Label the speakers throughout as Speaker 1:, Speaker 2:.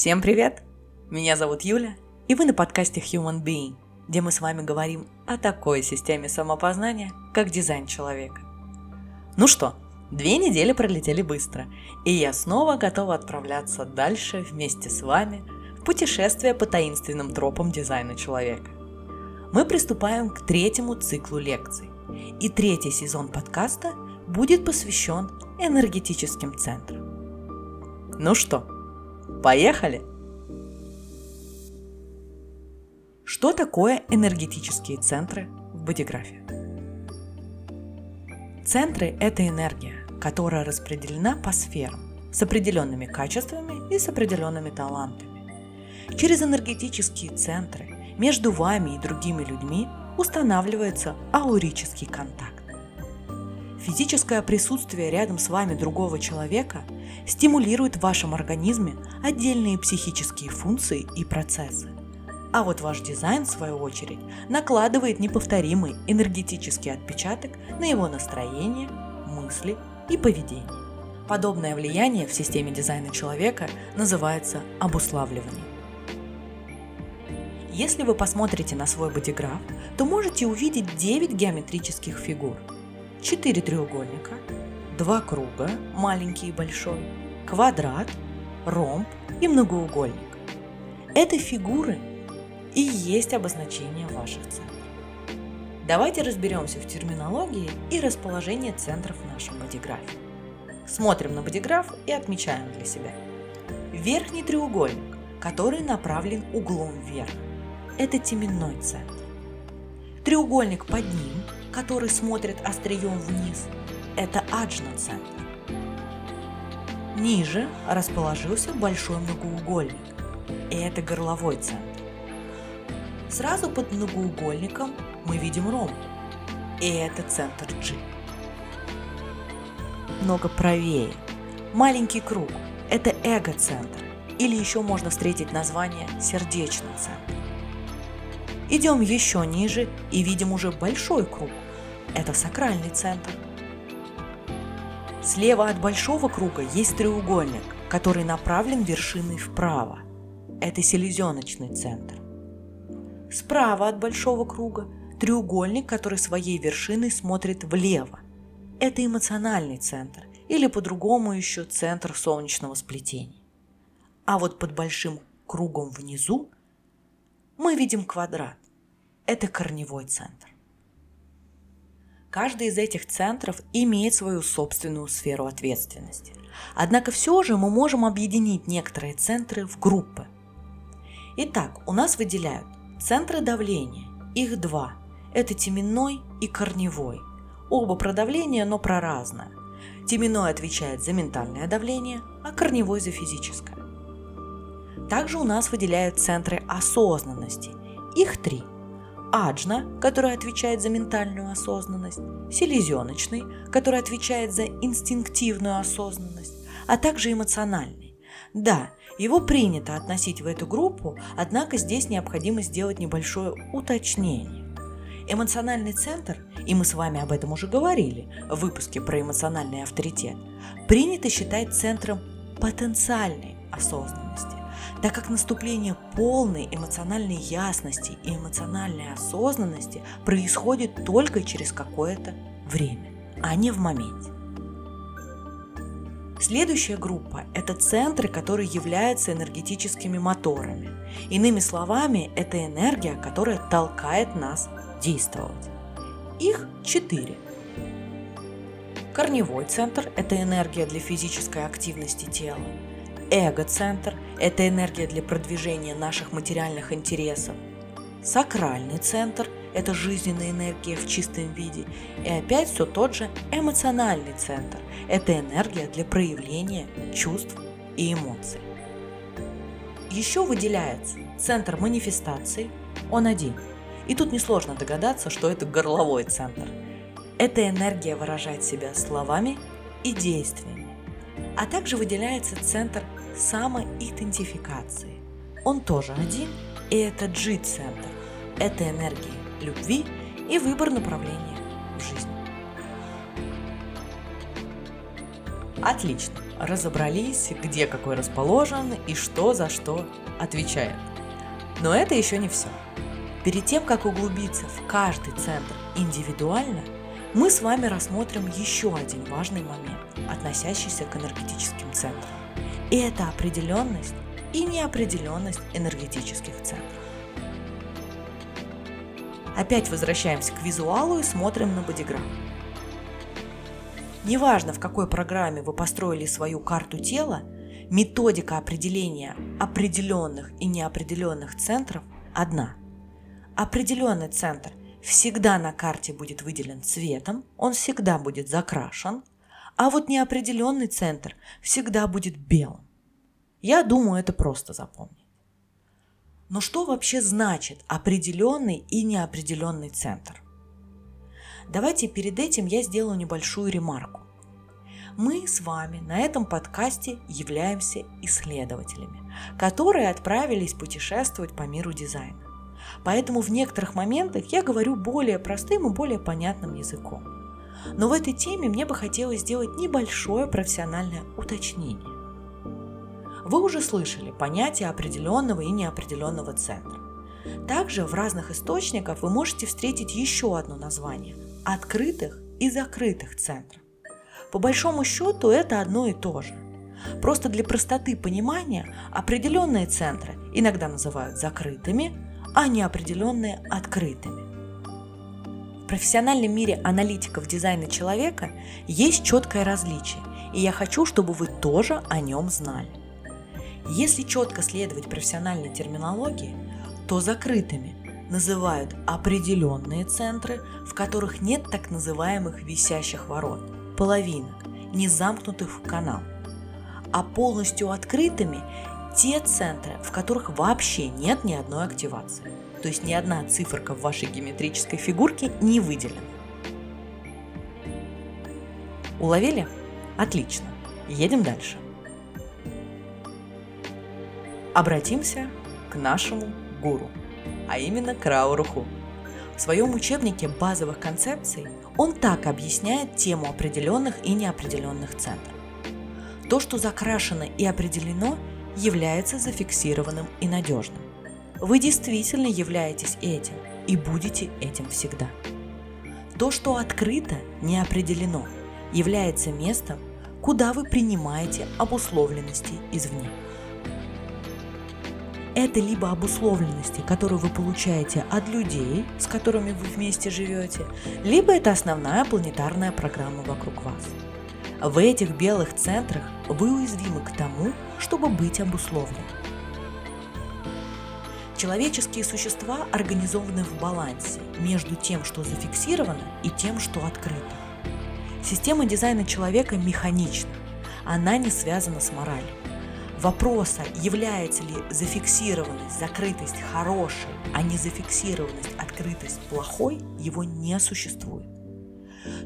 Speaker 1: Всем привет! Меня зовут Юля, и вы на подкасте Human Being, где мы с вами говорим о такой системе самопознания, как дизайн человека. Ну что, две недели пролетели быстро, и я снова готова отправляться дальше вместе с вами в путешествие по таинственным тропам дизайна человека. Мы приступаем к третьему циклу лекций, и третий сезон подкаста будет посвящен энергетическим центрам. Ну что, поехали? Что такое энергетические центры в бодиграфе? Центры – это энергия, которая распределена по сферам с определенными качествами и с определенными талантами. Через энергетические центры между вами и другими людьми устанавливается аурический контакт. Физическое присутствие рядом с вами другого человека стимулирует в вашем организме отдельные психические функции и процессы. А вот ваш дизайн, в свою очередь, накладывает неповторимый энергетический отпечаток на его настроение, мысли и поведение. Подобное влияние в системе дизайна человека называется обуславливанием. Если вы посмотрите на свой бодиграф, то можете увидеть 9 геометрических фигур – 4 треугольника, 2 круга, маленький и большой, квадрат, ромб и многоугольник. Это фигуры и есть обозначение ваших центров. Давайте разберемся в терминологии и расположении центров в нашем бодиграфе. Смотрим на бодиграф и отмечаем для себя. Верхний треугольник, который направлен углом вверх. Это теменной центр. Треугольник под ним который смотрит острием вниз, это аджна-центр. Ниже расположился большой многоугольник, и это горловой центр. Сразу под многоугольником мы видим ромб, и это центр G. Много правее. Маленький круг – это эго-центр, или еще можно встретить название сердечный центр. Идем еще ниже и видим уже большой круг. Это сакральный центр. Слева от большого круга есть треугольник, который направлен вершиной вправо. Это селезеночный центр. Справа от большого круга треугольник, который своей вершиной смотрит влево. Это эмоциональный центр, или по-другому еще центр солнечного сплетения. А вот под большим кругом внизу мы видим квадрат. Это корневой центр. Каждый из этих центров имеет свою собственную сферу ответственности. Однако все же мы можем объединить некоторые центры в группы. Итак, у нас выделяют центры давления. Их два. Это теменной и корневой. Оба про давление, но про разное. Теменной отвечает за ментальное давление, а корневой за физическое. Также у нас выделяют центры осознанности. Их три – аджна, который отвечает за ментальную осознанность, селезеночный, который отвечает за инстинктивную осознанность, а также эмоциональный. Да, его принято относить в эту группу, однако здесь необходимо сделать небольшое уточнение. Эмоциональный центр, и мы с вами об этом уже говорили в выпуске про эмоциональный авторитет, принято считать центром потенциальной осознанности так как наступление полной эмоциональной ясности и эмоциональной осознанности происходит только через какое-то время, а не в моменте. Следующая группа – это центры, которые являются энергетическими моторами. Иными словами, это энергия, которая толкает нас действовать. Их четыре. Корневой центр – это энергия для физической активности тела. Эго-центр – это энергия для продвижения наших материальных интересов. Сакральный центр – это жизненная энергия в чистом виде. И опять все тот же эмоциональный центр – это энергия для проявления чувств и эмоций. Еще выделяется центр манифестации, он один. И тут несложно догадаться, что это горловой центр. Эта энергия выражает себя словами и действиями. А также выделяется центр самоидентификации. Он тоже один, и это G-центр. Это энергия любви и выбор направления в жизни. Отлично, разобрались, где какой расположен и что за что отвечает. Но это еще не все. Перед тем, как углубиться в каждый центр индивидуально, мы с вами рассмотрим еще один важный момент, относящийся к энергетическим центрам. И это определенность и неопределенность энергетических центров. Опять возвращаемся к визуалу и смотрим на бодиграмму. Неважно, в какой программе вы построили свою карту тела, методика определения определенных и неопределенных центров одна. Определенный центр всегда на карте будет выделен цветом, он всегда будет закрашен, а вот неопределенный центр всегда будет белым. Я думаю, это просто запомнить. Но что вообще значит определенный и неопределенный центр? Давайте перед этим я сделаю небольшую ремарку. Мы с вами на этом подкасте являемся исследователями, которые отправились путешествовать по миру дизайна. Поэтому в некоторых моментах я говорю более простым и более понятным языком. Но в этой теме мне бы хотелось сделать небольшое профессиональное уточнение. Вы уже слышали понятие определенного и неопределенного центра. Также в разных источниках вы можете встретить еще одно название – открытых и закрытых центров. По большому счету это одно и то же. Просто для простоты понимания определенные центры иногда называют закрытыми, а неопределенные – открытыми. Профессиональном мире аналитиков дизайна человека есть четкое различие, и я хочу, чтобы вы тоже о нем знали. Если четко следовать профессиональной терминологии, то закрытыми называют определенные центры, в которых нет так называемых висящих ворот, половинок, не замкнутых в канал. А полностью открытыми те центры, в которых вообще нет ни одной активации. То есть ни одна циферка в вашей геометрической фигурке не выделена. Уловили? Отлично. Едем дальше. Обратимся к нашему гуру, а именно к Рауруху. В своем учебнике базовых концепций он так объясняет тему определенных и неопределенных центров. То, что закрашено и определено, является зафиксированным и надежным. Вы действительно являетесь этим и будете этим всегда. То, что открыто, не определено, является местом, куда вы принимаете обусловленности извне. Это либо обусловленности, которые вы получаете от людей, с которыми вы вместе живете, либо это основная планетарная программа вокруг вас. В этих белых центрах вы уязвимы к тому, чтобы быть обусловлены. Человеческие существа организованы в балансе между тем, что зафиксировано, и тем, что открыто. Система дизайна человека механична, она не связана с моралью вопроса, является ли зафиксированность, закрытость хорошей, а не зафиксированность, открытость плохой, его не существует.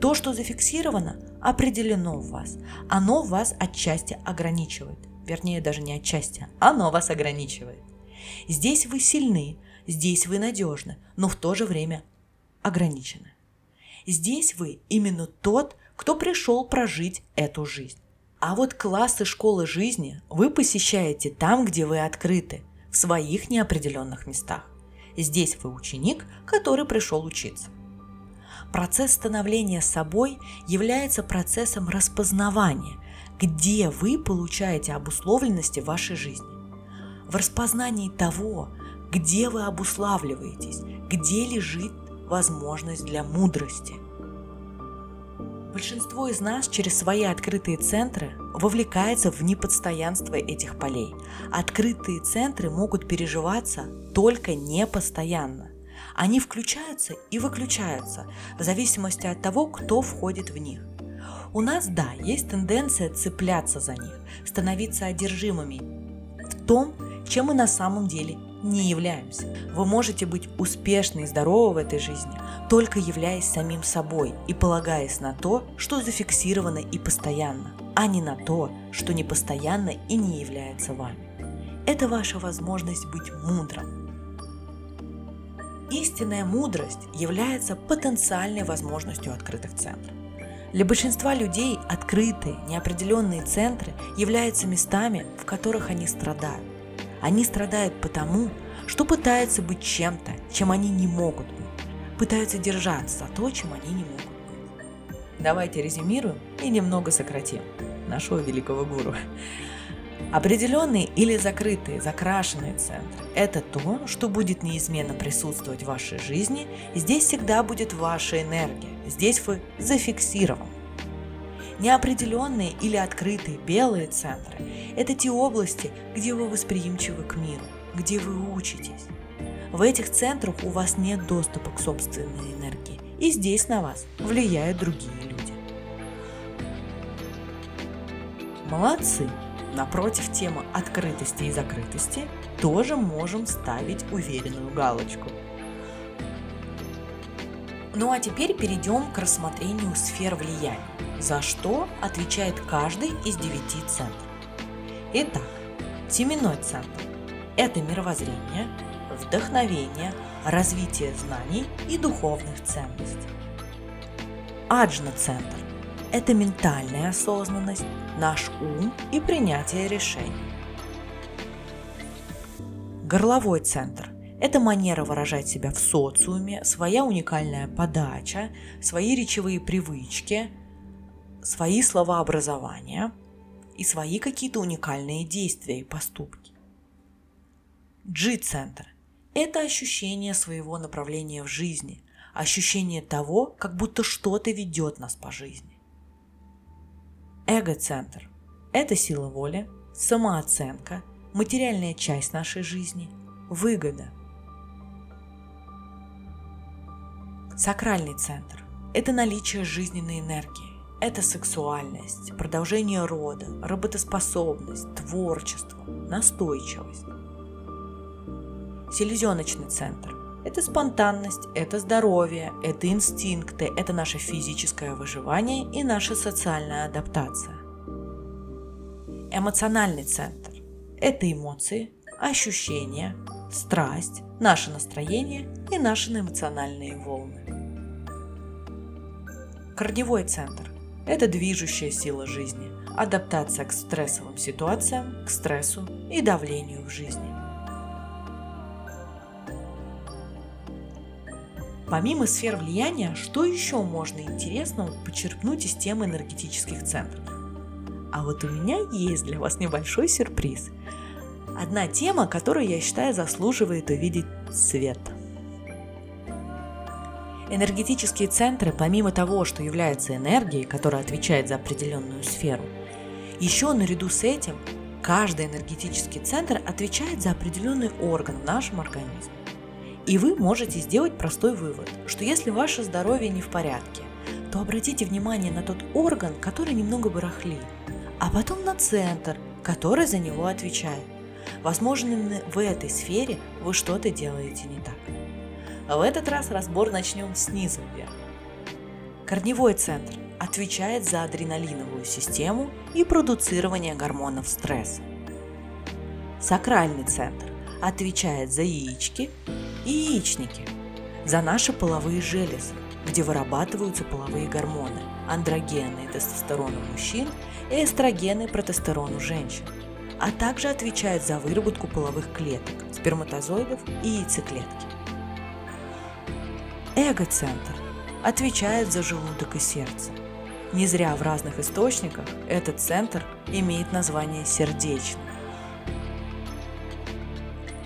Speaker 1: То, что зафиксировано, определено в вас. Оно вас отчасти ограничивает. Вернее, даже не отчасти, оно вас ограничивает. Здесь вы сильны, здесь вы надежны, но в то же время ограничены. Здесь вы именно тот, кто пришел прожить эту жизнь. А вот классы школы жизни вы посещаете там, где вы открыты, в своих неопределенных местах. Здесь вы ученик, который пришел учиться. Процесс становления собой является процессом распознавания, где вы получаете обусловленности вашей жизни. В распознании того, где вы обуславливаетесь, где лежит возможность для мудрости – Большинство из нас через свои открытые центры вовлекается в непостоянство этих полей. Открытые центры могут переживаться только непостоянно. Они включаются и выключаются в зависимости от того, кто входит в них. У нас, да, есть тенденция цепляться за них, становиться одержимыми в том, чем мы на самом деле не являемся. Вы можете быть успешны и здоровы в этой жизни, только являясь самим собой и полагаясь на то, что зафиксировано и постоянно, а не на то, что не постоянно и не является вами. Это ваша возможность быть мудрым. Истинная мудрость является потенциальной возможностью открытых центров. Для большинства людей открытые, неопределенные центры являются местами, в которых они страдают. Они страдают потому, что пытаются быть чем-то, чем они не могут быть. Пытаются держаться за то, чем они не могут быть. Давайте резюмируем и немного сократим нашего великого гуру. Определенные или закрытые, закрашенные центры – это то, что будет неизменно присутствовать в вашей жизни, здесь всегда будет ваша энергия, здесь вы зафиксированы. Неопределенные или открытые белые центры – это те области, где вы восприимчивы к миру, где вы учитесь. В этих центрах у вас нет доступа к собственной энергии, и здесь на вас влияют другие люди. Молодцы! Напротив темы открытости и закрытости тоже можем ставить уверенную галочку. Ну а теперь перейдем к рассмотрению сфер влияния, за что отвечает каждый из девяти центров. Итак, семенной центр – это мировоззрение, вдохновение, развитие знаний и духовных ценностей. Аджна-центр – это ментальная осознанность, наш ум и принятие решений. Горловой центр – это манера выражать себя в социуме, своя уникальная подача, свои речевые привычки, свои словообразования и свои какие-то уникальные действия и поступки. G-центр – это ощущение своего направления в жизни, ощущение того, как будто что-то ведет нас по жизни. Эго-центр – это сила воли, самооценка, материальная часть нашей жизни, выгода. Сакральный центр – это наличие жизненной энергии, это сексуальность, продолжение рода, работоспособность, творчество, настойчивость. Селезеночный центр это спонтанность, это здоровье, это инстинкты, это наше физическое выживание и наша социальная адаптация. Эмоциональный центр – это эмоции, ощущения, страсть, наше настроение и наши эмоциональные волны. Корневой центр – это движущая сила жизни, адаптация к стрессовым ситуациям, к стрессу и давлению в жизни – Помимо сфер влияния, что еще можно интересного почерпнуть из темы энергетических центров? А вот у меня есть для вас небольшой сюрприз. Одна тема, которую я считаю заслуживает увидеть свет. Энергетические центры, помимо того, что являются энергией, которая отвечает за определенную сферу, еще наряду с этим каждый энергетический центр отвечает за определенный орган в нашем организме. И вы можете сделать простой вывод, что если ваше здоровье не в порядке, то обратите внимание на тот орган, который немного барахлит, а потом на центр, который за него отвечает. Возможно, в этой сфере вы что-то делаете не так. А в этот раз разбор начнем снизу вверх. Корневой центр отвечает за адреналиновую систему и продуцирование гормонов стресса. Сакральный центр отвечает за яички и яичники, за наши половые железы, где вырабатываются половые гормоны, андрогены и тестостерон у мужчин и эстрогены и протестерон у женщин, а также отвечает за выработку половых клеток, сперматозоидов и яйцеклетки. Эго-центр отвечает за желудок и сердце. Не зря в разных источниках этот центр имеет название сердечный.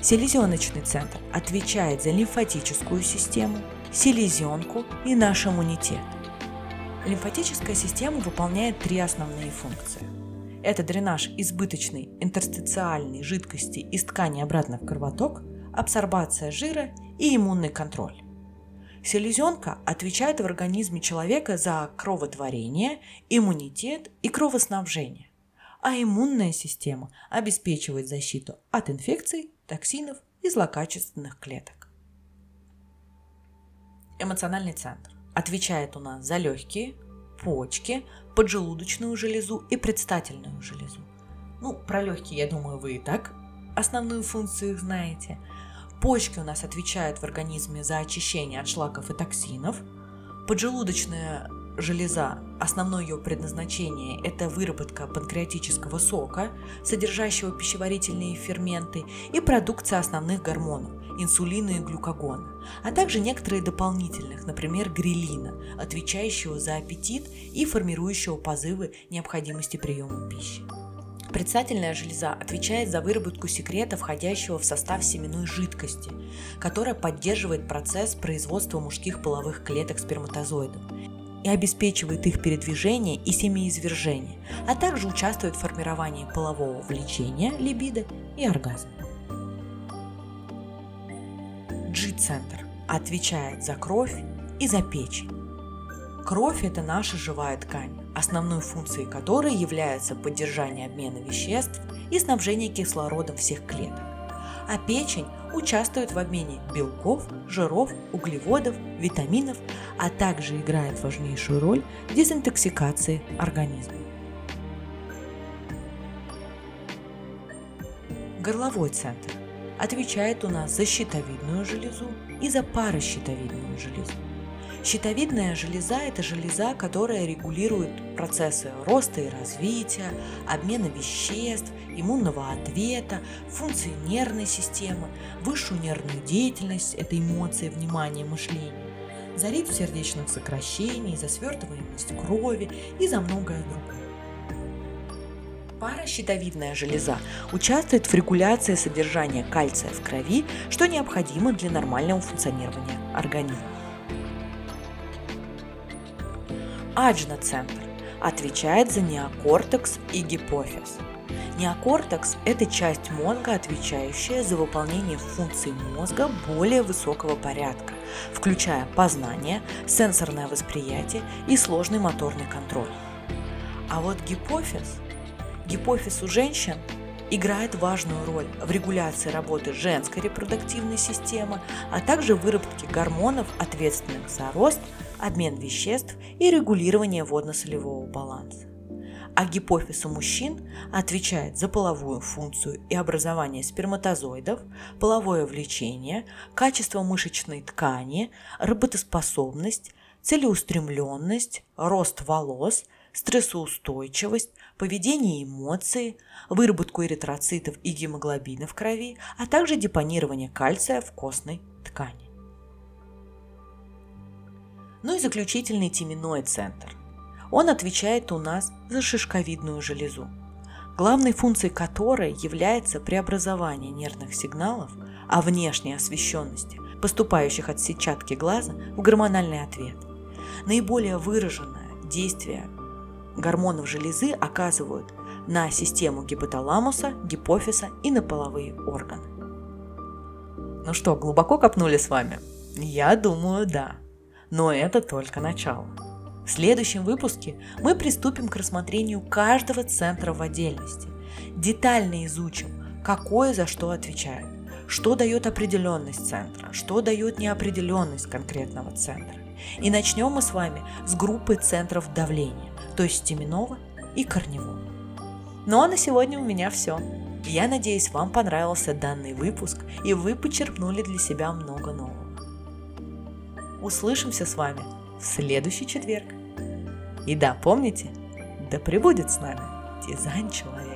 Speaker 1: Селезеночный центр отвечает за лимфатическую систему, селезенку и наш иммунитет. Лимфатическая система выполняет три основные функции. Это дренаж избыточной интерстициальной жидкости из ткани обратно в кровоток, абсорбация жира и иммунный контроль. Селезенка отвечает в организме человека за кроветворение, иммунитет и кровоснабжение, а иммунная система обеспечивает защиту от инфекций токсинов и злокачественных клеток. Эмоциональный центр отвечает у нас за легкие, почки, поджелудочную железу и предстательную железу. Ну, про легкие, я думаю, вы и так основную функцию их знаете. Почки у нас отвечают в организме за очищение от шлаков и токсинов. Поджелудочная железа, основное ее предназначение – это выработка панкреатического сока, содержащего пищеварительные ферменты, и продукция основных гормонов – инсулина и глюкагона, а также некоторые дополнительных, например, грелина, отвечающего за аппетит и формирующего позывы необходимости приема пищи. Предстательная железа отвечает за выработку секрета, входящего в состав семенной жидкости, которая поддерживает процесс производства мужских половых клеток сперматозоидов и обеспечивает их передвижение и семяизвержение, а также участвует в формировании полового влечения, либидо и оргазма. G-центр отвечает за кровь и за печень. Кровь – это наша живая ткань, основной функцией которой является поддержание обмена веществ и снабжение кислородом всех клеток. А печень участвует в обмене белков, жиров, углеводов, витаминов, а также играет важнейшую роль в дезинтоксикации организма. Горловой центр отвечает у нас за щитовидную железу и за паращитовидную железу. Щитовидная железа – это железа, которая регулирует процессы роста и развития, обмена веществ, иммунного ответа, функции нервной системы, высшую нервную деятельность – это эмоции, внимание, мышление, за ритм сердечных сокращений, за свертываемость крови и за многое другое. Паращитовидная железа участвует в регуляции содержания кальция в крови, что необходимо для нормального функционирования организма. Аджна-центр отвечает за неокортекс и гипофиз. Неокортекс – это часть мозга, отвечающая за выполнение функций мозга более высокого порядка, включая познание, сенсорное восприятие и сложный моторный контроль. А вот гипофиз, гипофиз у женщин играет важную роль в регуляции работы женской репродуктивной системы, а также выработке гормонов, ответственных за рост, обмен веществ и регулирование водно-солевого баланса. А гипофиз у мужчин отвечает за половую функцию и образование сперматозоидов, половое влечение, качество мышечной ткани, работоспособность, целеустремленность, рост волос, стрессоустойчивость, поведение и эмоции, выработку эритроцитов и гемоглобина в крови, а также депонирование кальция в костной ткани. Ну и заключительный теменной центр. Он отвечает у нас за шишковидную железу, главной функцией которой является преобразование нервных сигналов о внешней освещенности, поступающих от сетчатки глаза, в гормональный ответ. Наиболее выраженное действие гормонов железы оказывают на систему гипоталамуса, гипофиза и на половые органы. Ну что, глубоко копнули с вами? Я думаю, да. Но это только начало. В следующем выпуске мы приступим к рассмотрению каждого центра в отдельности. Детально изучим, какое за что отвечает, что дает определенность центра, что дает неопределенность конкретного центра. И начнем мы с вами с группы центров давления, то есть теменного и корневого. Ну а на сегодня у меня все. Я надеюсь, вам понравился данный выпуск и вы почерпнули для себя много нового. Услышимся с вами в следующий четверг. И да, помните, да пребудет с нами дизайн человека.